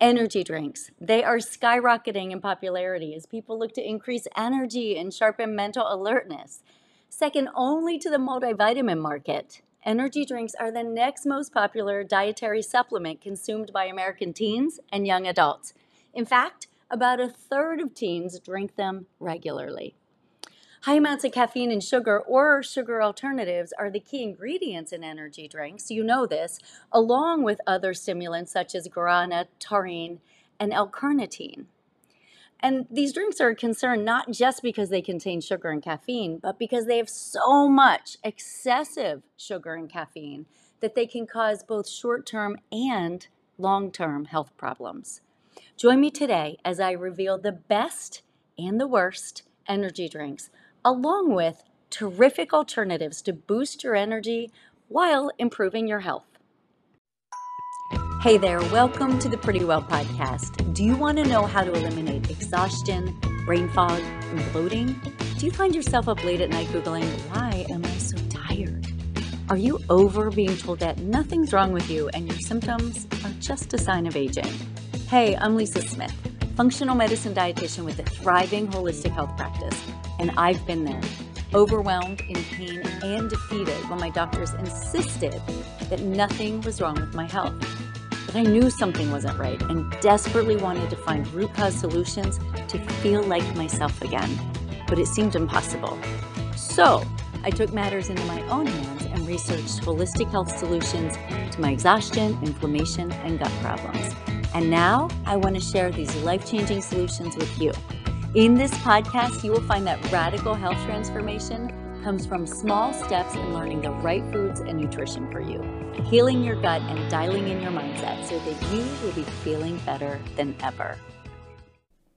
Energy drinks. They are skyrocketing in popularity as people look to increase energy and sharpen mental alertness. Second only to the multivitamin market, energy drinks are the next most popular dietary supplement consumed by American teens and young adults. In fact, about a third of teens drink them regularly. High amounts of caffeine and sugar or sugar alternatives are the key ingredients in energy drinks. You know this, along with other stimulants such as guarana, taurine, and L-carnitine. And these drinks are a concern not just because they contain sugar and caffeine, but because they have so much excessive sugar and caffeine that they can cause both short term and long term health problems. Join me today as I reveal the best and the worst energy drinks along with terrific alternatives to boost your energy while improving your health. Hey there, welcome to the Pretty Well podcast. Do you want to know how to eliminate exhaustion, brain fog, and bloating? Do you find yourself up late at night Googling, why am I so tired? Are you over being told that nothing's wrong with you and your symptoms are just a sign of aging? Hey, I'm Lisa Smith, functional medicine dietitian with a thriving holistic health practice and I've been there, overwhelmed, in pain, and defeated when my doctors insisted that nothing was wrong with my health. But I knew something wasn't right and desperately wanted to find root cause solutions to feel like myself again. But it seemed impossible. So I took matters into my own hands and researched holistic health solutions to my exhaustion, inflammation, and gut problems. And now I want to share these life changing solutions with you. In this podcast, you will find that radical health transformation comes from small steps in learning the right foods and nutrition for you, healing your gut and dialing in your mindset so that you will be feeling better than ever.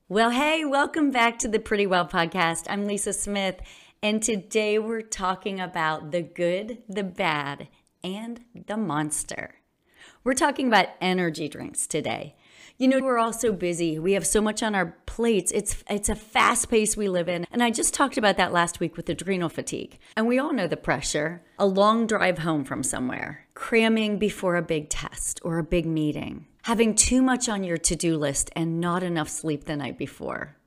Well, hey, welcome back to the Pretty Well podcast. I'm Lisa Smith, and today we're talking about the good, the bad, and the monster. We're talking about energy drinks today. You know, we're all so busy. We have so much on our plates. It's it's a fast pace we live in. And I just talked about that last week with adrenal fatigue. And we all know the pressure. A long drive home from somewhere, cramming before a big test or a big meeting, having too much on your to-do list and not enough sleep the night before.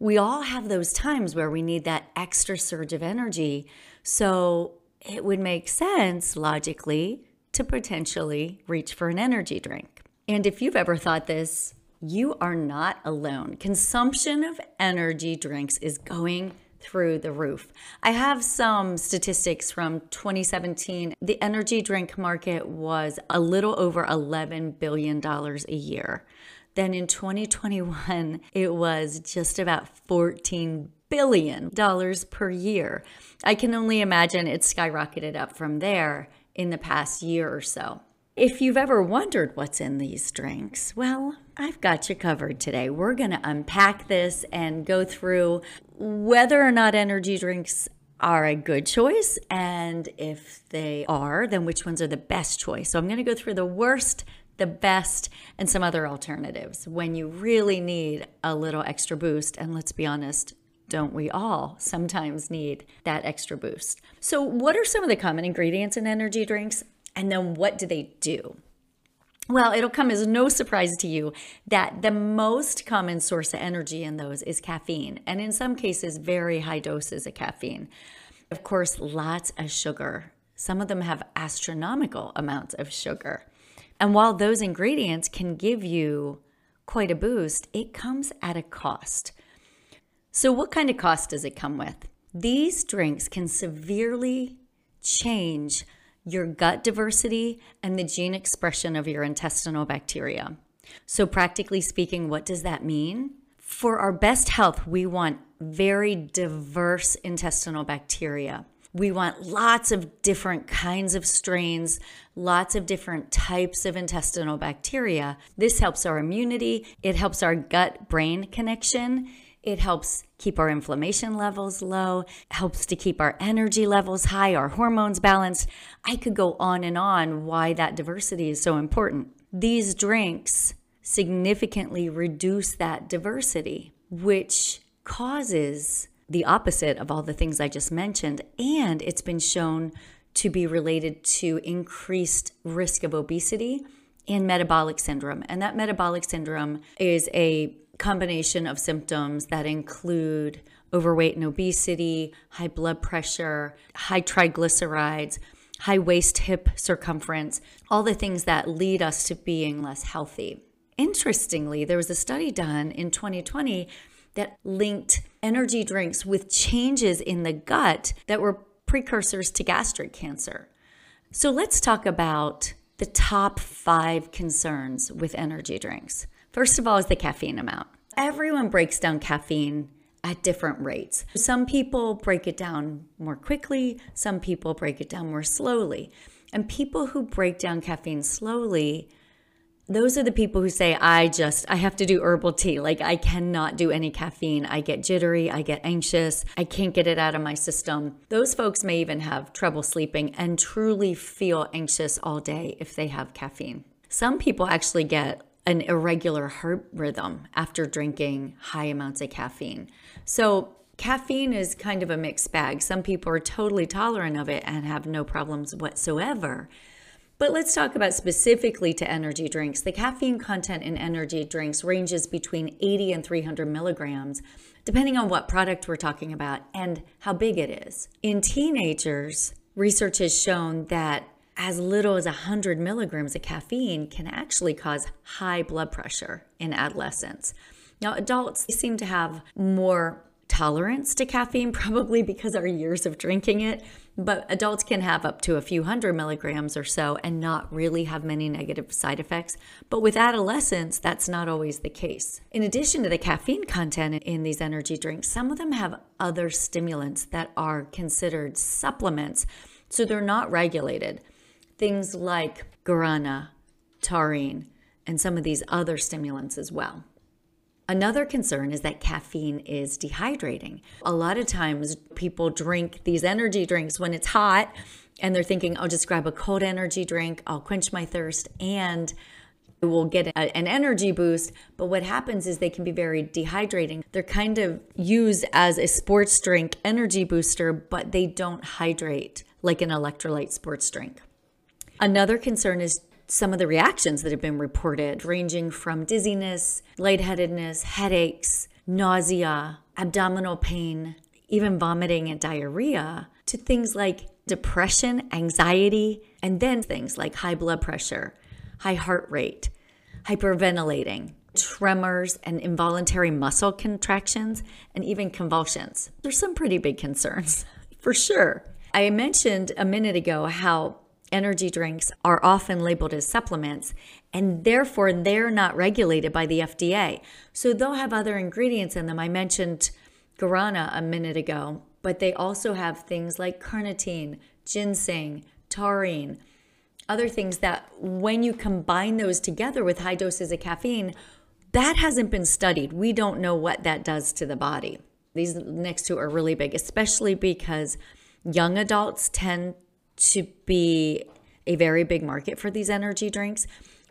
We all have those times where we need that extra surge of energy. So it would make sense logically to potentially reach for an energy drink. And if you've ever thought this, you are not alone. Consumption of energy drinks is going through the roof. I have some statistics from 2017. The energy drink market was a little over $11 billion a year. Then in 2021, it was just about $14 billion per year. I can only imagine it skyrocketed up from there in the past year or so. If you've ever wondered what's in these drinks, well, I've got you covered today. We're going to unpack this and go through whether or not energy drinks are a good choice. And if they are, then which ones are the best choice. So I'm going to go through the worst, the best, and some other alternatives when you really need a little extra boost. And let's be honest, don't we all sometimes need that extra boost? So, what are some of the common ingredients in energy drinks? And then what do they do? Well, it'll come as no surprise to you that the most common source of energy in those is caffeine, and in some cases, very high doses of caffeine. Of course, lots of sugar. Some of them have astronomical amounts of sugar. And while those ingredients can give you quite a boost, it comes at a cost. So, what kind of cost does it come with? These drinks can severely change your gut diversity, and the gene expression of your intestinal bacteria. So, practically speaking, what does that mean? For our best health, we want very diverse intestinal bacteria. We want lots of different kinds of strains, lots of different types of intestinal bacteria. This helps our immunity, it helps our gut brain connection, it helps keep our inflammation levels low, helps to keep our energy levels high, our hormones balanced. I could go on and on why that diversity is so important. These drinks significantly reduce that diversity, which causes the opposite of all the things I just mentioned. And it's been shown to be related to increased risk of obesity and metabolic syndrome. And that metabolic syndrome is a combination of symptoms that include overweight and obesity, high blood pressure, high triglycerides, high waist hip circumference, all the things that lead us to being less healthy. Interestingly, there was a study done in 2020 that linked energy drinks with changes in the gut that were precursors to gastric cancer. So let's talk about the top five concerns with energy drinks. First of all, is the caffeine amount. Everyone breaks down caffeine at different rates. Some people break it down more quickly, some people break it down more slowly. And people who break down caffeine slowly, those are the people who say, I just, I have to do herbal tea. Like, I cannot do any caffeine. I get jittery, I get anxious, I can't get it out of my system. Those folks may even have trouble sleeping and truly feel anxious all day if they have caffeine. Some people actually get an irregular heart rhythm after drinking high amounts of caffeine. So, caffeine is kind of a mixed bag. Some people are totally tolerant of it and have no problems whatsoever. But let's talk about specifically to energy drinks. The caffeine content in energy drinks ranges between 80 and 300 milligrams, depending on what product we're talking about and how big it is. In teenagers, research has shown that as little as 100 milligrams of caffeine can actually cause high blood pressure in adolescents. Now, adults seem to have more tolerance to caffeine, probably because our years of drinking it, but adults can have up to a few hundred milligrams or so and not really have many negative side effects. But with adolescents, that's not always the case. In addition to the caffeine content in these energy drinks, some of them have other stimulants that are considered supplements, so they're not regulated things like guarana, taurine, and some of these other stimulants as well. Another concern is that caffeine is dehydrating. A lot of times people drink these energy drinks when it's hot and they're thinking, I'll just grab a cold energy drink, I'll quench my thirst, and it will get a, an energy boost. But what happens is they can be very dehydrating. They're kind of used as a sports drink energy booster, but they don't hydrate like an electrolyte sports drink. Another concern is some of the reactions that have been reported, ranging from dizziness, lightheadedness, headaches, nausea, abdominal pain, even vomiting and diarrhea, to things like depression, anxiety, and then things like high blood pressure, high heart rate, hyperventilating, tremors, and involuntary muscle contractions, and even convulsions. There's some pretty big concerns, for sure. I mentioned a minute ago how energy drinks are often labeled as supplements and therefore they're not regulated by the FDA. So they'll have other ingredients in them. I mentioned guarana a minute ago, but they also have things like carnitine, ginseng, taurine, other things that when you combine those together with high doses of caffeine, that hasn't been studied. We don't know what that does to the body. These next two are really big, especially because young adults tend to be a very big market for these energy drinks.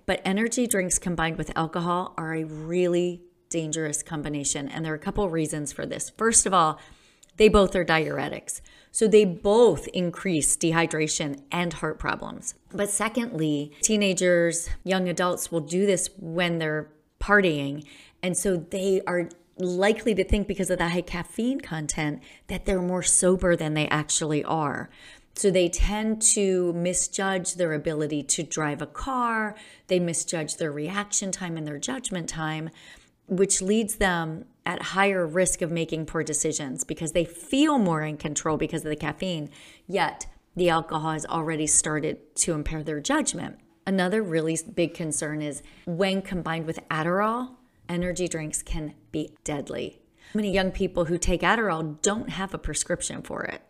But energy drinks combined with alcohol are a really dangerous combination. And there are a couple reasons for this. First of all, they both are diuretics. So they both increase dehydration and heart problems. But secondly, teenagers, young adults will do this when they're partying. And so they are likely to think because of the high caffeine content that they're more sober than they actually are. So they tend to misjudge their ability to drive a car, they misjudge their reaction time and their judgment time, which leads them at higher risk of making poor decisions because they feel more in control because of the caffeine, yet the alcohol has already started to impair their judgment. Another really big concern is when combined with Adderall, energy drinks can be deadly. Many young people who take Adderall don't have a prescription for it.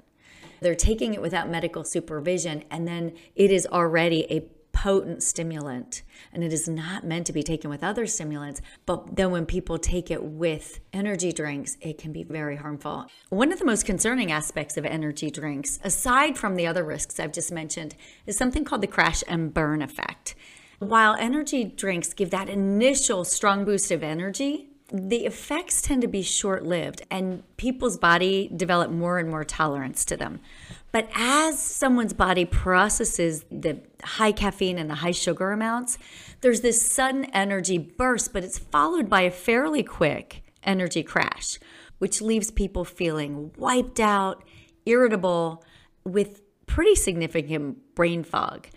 They're taking it without medical supervision, and then it is already a potent stimulant and it is not meant to be taken with other stimulants. But then when people take it with energy drinks, it can be very harmful. One of the most concerning aspects of energy drinks, aside from the other risks I've just mentioned, is something called the crash and burn effect. While energy drinks give that initial strong boost of energy, the effects tend to be short lived and people's body develop more and more tolerance to them. But as someone's body processes the high caffeine and the high sugar amounts, there's this sudden energy burst, but it's followed by a fairly quick energy crash, which leaves people feeling wiped out, irritable, with pretty significant brain fog.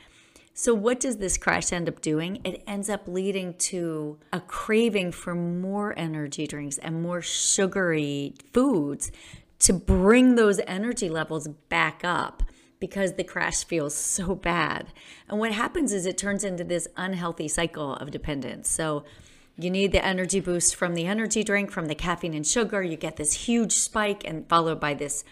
So, what does this crash end up doing? It ends up leading to a craving for more energy drinks and more sugary foods to bring those energy levels back up because the crash feels so bad. And what happens is it turns into this unhealthy cycle of dependence. So, you need the energy boost from the energy drink, from the caffeine and sugar. You get this huge spike, and followed by this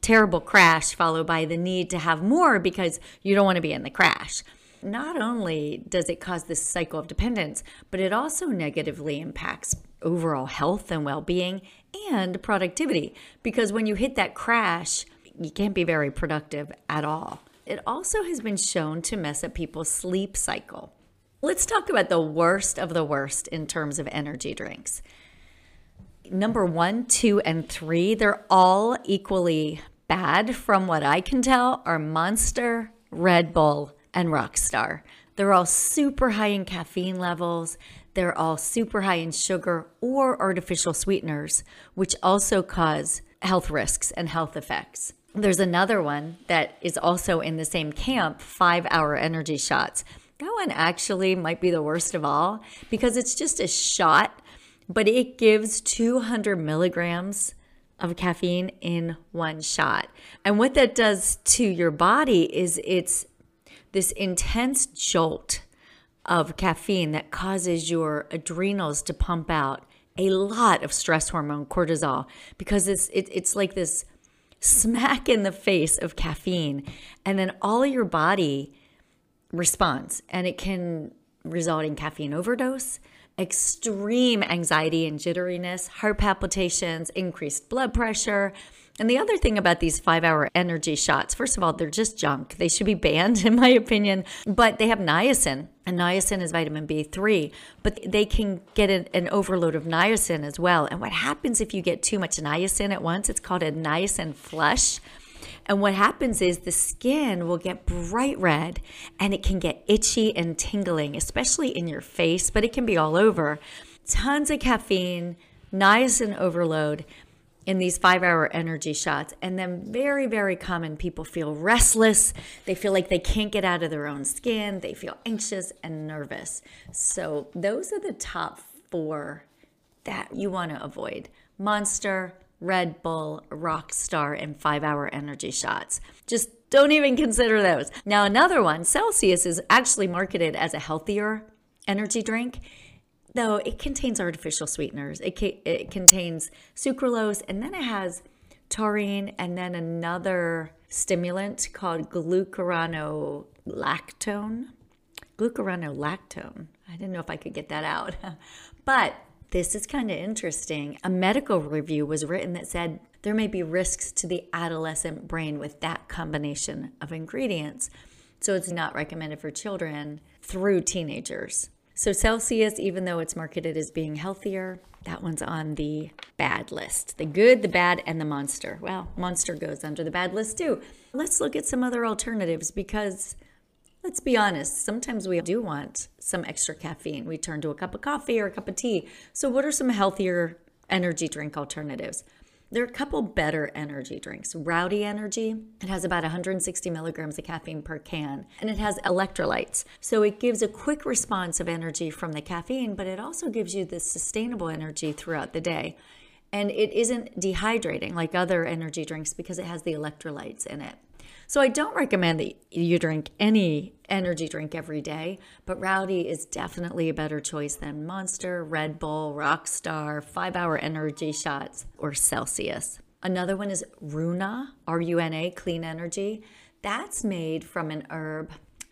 terrible crash, followed by the need to have more because you don't want to be in the crash not only does it cause this cycle of dependence, but it also negatively impacts overall health and well being and productivity. Because when you hit that crash, you can't be very productive at all. It also has been shown to mess up people's sleep cycle. Let's talk about the worst of the worst in terms of energy drinks. Number one, two, and three, they're all equally bad from what I can tell, are Monster, Red Bull, and Rockstar. They're all super high in caffeine levels. They're all super high in sugar or artificial sweeteners, which also cause health risks and health effects. There's another one that is also in the same camp five hour energy shots. That one actually might be the worst of all because it's just a shot, but it gives 200 milligrams of caffeine in one shot. And what that does to your body is it's this intense jolt of caffeine that causes your adrenals to pump out a lot of stress hormone cortisol because it's it, it's like this smack in the face of caffeine and then all your body responds and it can result in caffeine overdose extreme anxiety and jitteriness heart palpitations increased blood pressure and the other thing about these five hour energy shots, first of all, they're just junk. They should be banned, in my opinion, but they have niacin, and niacin is vitamin B3, but they can get an, an overload of niacin as well. And what happens if you get too much niacin at once? It's called a niacin flush. And what happens is the skin will get bright red and it can get itchy and tingling, especially in your face, but it can be all over. Tons of caffeine, niacin overload in these five hour energy shots. And then, very, very common, people feel restless. They feel like they can't get out of their own skin. They feel anxious and nervous. So, those are the top four that you want to avoid Monster, Red Bull, Rockstar, and five hour energy shots. Just don't even consider those. Now, another one, Celsius, is actually marketed as a healthier energy drink though it contains artificial sweeteners. It, ca- it contains sucralose and then it has taurine and then another stimulant called glucuronolactone. Glucuronolactone. I didn't know if I could get that out. but this is kind of interesting. A medical review was written that said there may be risks to the adolescent brain with that combination of ingredients. So it's not recommended for children through teenagers. So Celsius, even though it's marketed as being healthier, that one's on the bad list. The good, the bad, and the monster. Well, monster goes under the bad list too. Let's look at some other alternatives because let's be honest, sometimes we do want some extra caffeine. We turn to a cup of coffee or a cup of tea. So, what are some healthier energy drink alternatives? There are a couple better energy drinks. Rowdy Energy, it has about 160 milligrams of caffeine per can, and it has electrolytes. So it gives a quick response of energy from the caffeine, but it also gives you this sustainable energy throughout the day. And it isn't dehydrating like other energy drinks because it has the electrolytes in it. So I don't recommend that you drink any energy drink every day, but Rowdy is definitely a better choice than Monster, Red Bull, Rockstar, 5-hour energy shots, or Celsius. Another one is Runa, R U N A, clean energy. That's made from an herb.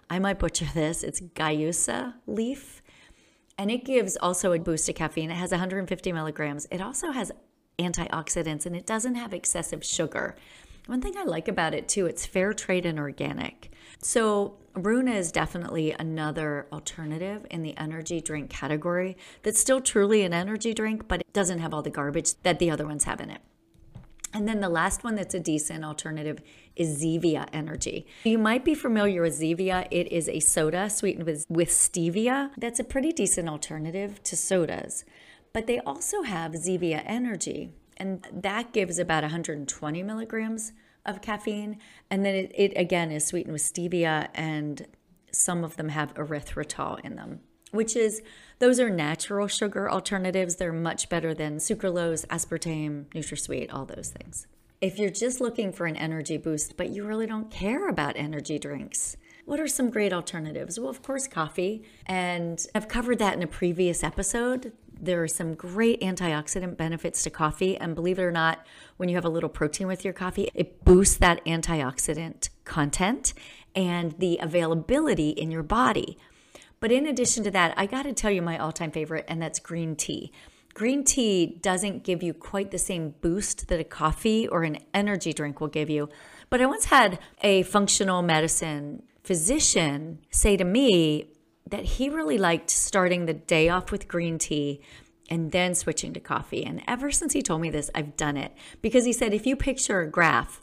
I might butcher this. It's Guayusa leaf. And it gives also a boost of caffeine. It has 150 milligrams. It also has antioxidants and it doesn't have excessive sugar. One thing I like about it too, it's fair trade and organic. So, Runa is definitely another alternative in the energy drink category that's still truly an energy drink, but it doesn't have all the garbage that the other ones have in it. And then the last one that's a decent alternative is Zevia Energy. You might be familiar with Zevia. It is a soda sweetened with, with stevia. That's a pretty decent alternative to sodas. But they also have Zevia Energy, and that gives about 120 milligrams of caffeine. And then it, it again is sweetened with stevia, and some of them have erythritol in them which is those are natural sugar alternatives. They're much better than sucralose, aspartame, NutraSweet, all those things. If you're just looking for an energy boost, but you really don't care about energy drinks, what are some great alternatives? Well, of course, coffee. And I've covered that in a previous episode. There are some great antioxidant benefits to coffee. And believe it or not, when you have a little protein with your coffee, it boosts that antioxidant content and the availability in your body. But in addition to that, I got to tell you my all time favorite, and that's green tea. Green tea doesn't give you quite the same boost that a coffee or an energy drink will give you. But I once had a functional medicine physician say to me that he really liked starting the day off with green tea and then switching to coffee. And ever since he told me this, I've done it because he said if you picture a graph,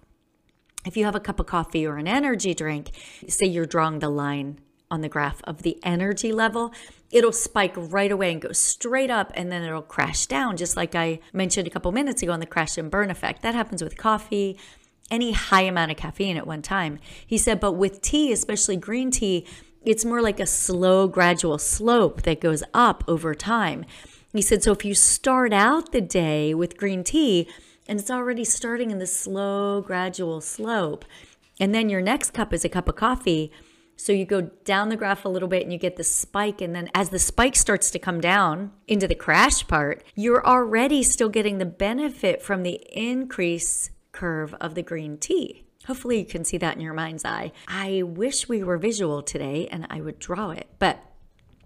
if you have a cup of coffee or an energy drink, say you're drawing the line on the graph of the energy level, it'll spike right away and go straight up and then it'll crash down, just like I mentioned a couple minutes ago on the crash and burn effect. That happens with coffee, any high amount of caffeine at one time. He said, but with tea, especially green tea, it's more like a slow, gradual slope that goes up over time. He said, so if you start out the day with green tea and it's already starting in the slow, gradual slope, and then your next cup is a cup of coffee so you go down the graph a little bit and you get the spike. And then as the spike starts to come down into the crash part, you're already still getting the benefit from the increase curve of the green tea. Hopefully, you can see that in your mind's eye. I wish we were visual today and I would draw it, but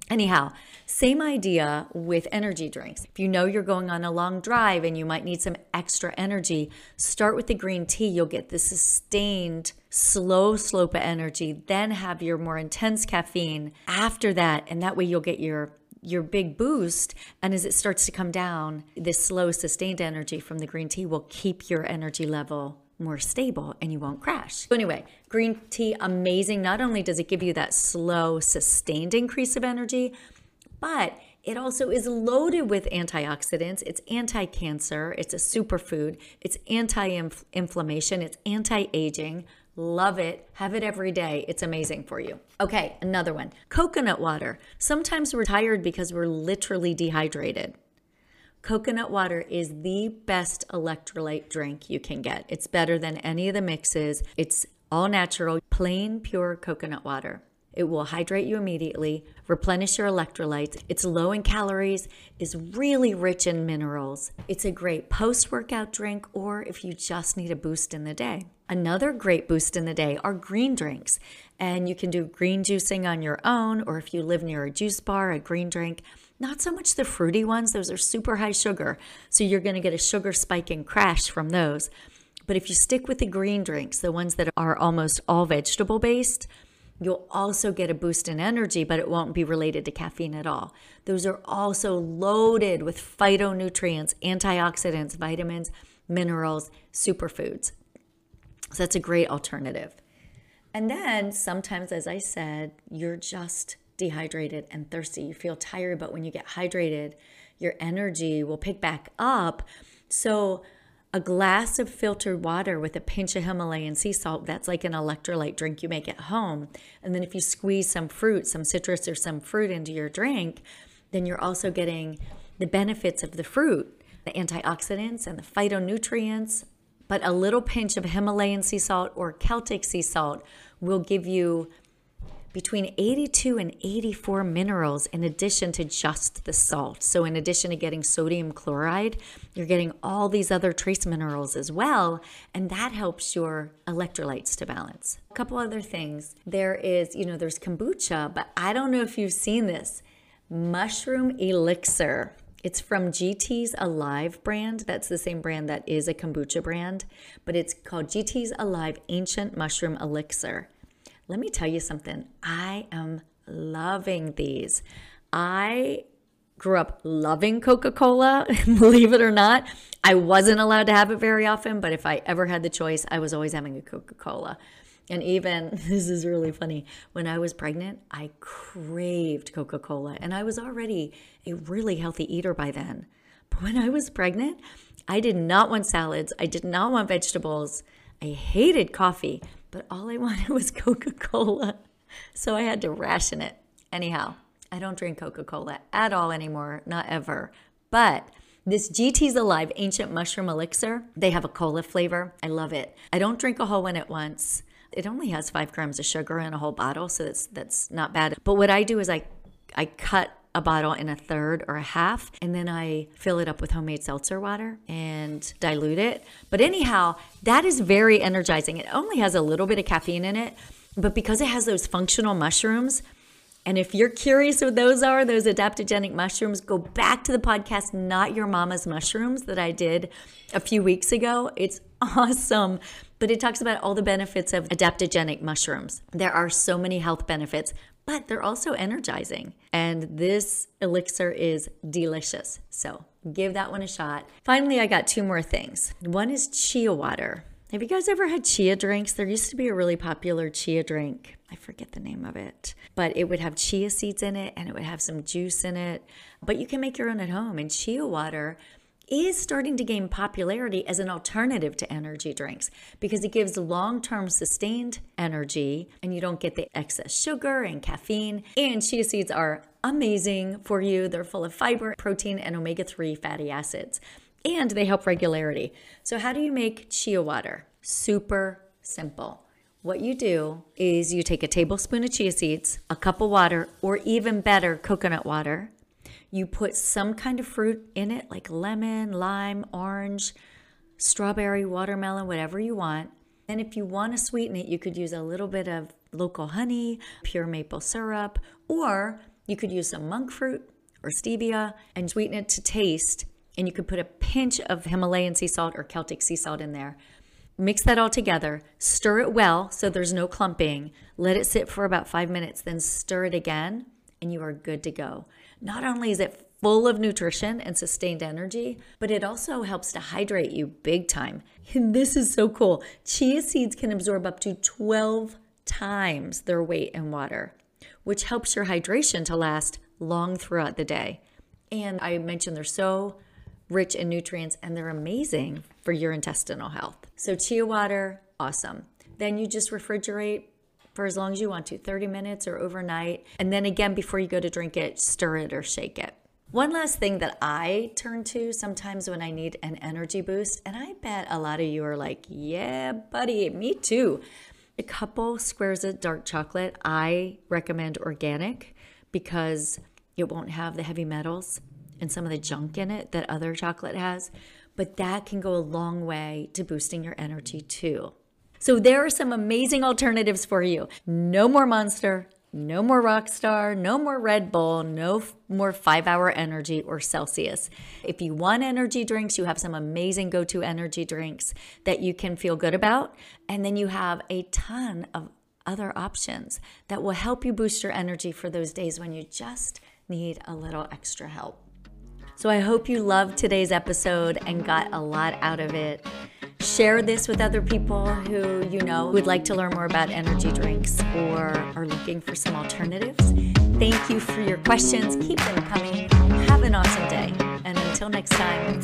Anyhow, same idea with energy drinks. If you know you're going on a long drive and you might need some extra energy, start with the green tea. You'll get the sustained, slow slope of energy, then have your more intense caffeine after that. And that way you'll get your your big boost and as it starts to come down this slow sustained energy from the green tea will keep your energy level more stable and you won't crash. So anyway, green tea amazing. Not only does it give you that slow sustained increase of energy, but it also is loaded with antioxidants. It's anti-cancer, it's a superfood, it's anti-inflammation, it's anti-aging. Love it. Have it every day. It's amazing for you. Okay, another one. Coconut water. Sometimes we're tired because we're literally dehydrated. Coconut water is the best electrolyte drink you can get. It's better than any of the mixes. It's all natural, plain, pure coconut water. It will hydrate you immediately, replenish your electrolytes. It's low in calories, is really rich in minerals. It's a great post workout drink or if you just need a boost in the day. Another great boost in the day are green drinks. And you can do green juicing on your own, or if you live near a juice bar, a green drink. Not so much the fruity ones, those are super high sugar. So you're going to get a sugar spike and crash from those. But if you stick with the green drinks, the ones that are almost all vegetable based, you'll also get a boost in energy, but it won't be related to caffeine at all. Those are also loaded with phytonutrients, antioxidants, vitamins, minerals, superfoods. So that's a great alternative. And then sometimes, as I said, you're just dehydrated and thirsty. You feel tired, but when you get hydrated, your energy will pick back up. So, a glass of filtered water with a pinch of Himalayan sea salt, that's like an electrolyte drink you make at home. And then if you squeeze some fruit, some citrus or some fruit into your drink, then you're also getting the benefits of the fruit, the antioxidants and the phytonutrients. But a little pinch of Himalayan sea salt or Celtic sea salt will give you between 82 and 84 minerals in addition to just the salt. So, in addition to getting sodium chloride, you're getting all these other trace minerals as well, and that helps your electrolytes to balance. A couple other things there is, you know, there's kombucha, but I don't know if you've seen this mushroom elixir. It's from GT's Alive brand. That's the same brand that is a kombucha brand, but it's called GT's Alive Ancient Mushroom Elixir. Let me tell you something. I am loving these. I grew up loving Coca Cola, believe it or not. I wasn't allowed to have it very often, but if I ever had the choice, I was always having a Coca Cola. And even, this is really funny, when I was pregnant, I craved Coca Cola, and I was already a really healthy eater by then. But when I was pregnant, I did not want salads, I did not want vegetables, I hated coffee, but all I wanted was Coca Cola. So I had to ration it. Anyhow, I don't drink Coca Cola at all anymore, not ever. But this GT's Alive Ancient Mushroom Elixir, they have a cola flavor. I love it. I don't drink a whole one at once. It only has five grams of sugar in a whole bottle, so that's that's not bad. But what I do is I I cut a bottle in a third or a half, and then I fill it up with homemade seltzer water and dilute it. But anyhow, that is very energizing. It only has a little bit of caffeine in it, but because it has those functional mushrooms, and if you're curious what those are, those adaptogenic mushrooms, go back to the podcast, Not Your Mama's Mushrooms, that I did a few weeks ago. It's awesome. But it talks about all the benefits of adaptogenic mushrooms. There are so many health benefits, but they're also energizing. And this elixir is delicious. So give that one a shot. Finally, I got two more things. One is chia water. Have you guys ever had chia drinks? There used to be a really popular chia drink. I forget the name of it, but it would have chia seeds in it and it would have some juice in it. But you can make your own at home. And chia water is starting to gain popularity as an alternative to energy drinks because it gives long term sustained energy and you don't get the excess sugar and caffeine. And chia seeds are amazing for you. They're full of fiber, protein, and omega 3 fatty acids, and they help regularity. So, how do you make chia water? Super simple. What you do is you take a tablespoon of chia seeds, a cup of water, or even better, coconut water you put some kind of fruit in it, like lemon, lime, orange, strawberry, watermelon, whatever you want. And if you want to sweeten it, you could use a little bit of local honey, pure maple syrup, or you could use some monk fruit or stevia and sweeten it to taste. And you could put a pinch of Himalayan sea salt or Celtic sea salt in there. Mix that all together, stir it well so there's no clumping. Let it sit for about five minutes, then stir it again, and you are good to go. Not only is it full of nutrition and sustained energy, but it also helps to hydrate you big time. And this is so cool. Chia seeds can absorb up to 12 times their weight in water, which helps your hydration to last long throughout the day. And I mentioned they're so rich in nutrients and they're amazing for your intestinal health. So, chia water, awesome. Then you just refrigerate for as long as you want to 30 minutes or overnight. And then again, before you go to drink it, stir it or shake it. One last thing that I turn to sometimes when I need an energy boost, and I bet a lot of you are like, yeah, buddy, me too. A couple squares of dark chocolate. I recommend organic because it won't have the heavy metals and some of the junk in it that other chocolate has. But that can go a long way to boosting your energy too. So there are some amazing alternatives for you. No more Monster, no more Rockstar, no more Red Bull, no f- more five hour energy or Celsius. If you want energy drinks, you have some amazing go to energy drinks that you can feel good about. And then you have a ton of other options that will help you boost your energy for those days when you just need a little extra help. So I hope you loved today's episode and got a lot out of it. Share this with other people who you know would like to learn more about energy drinks or are looking for some alternatives. Thank you for your questions. Keep them coming. Have an awesome day. And until next time,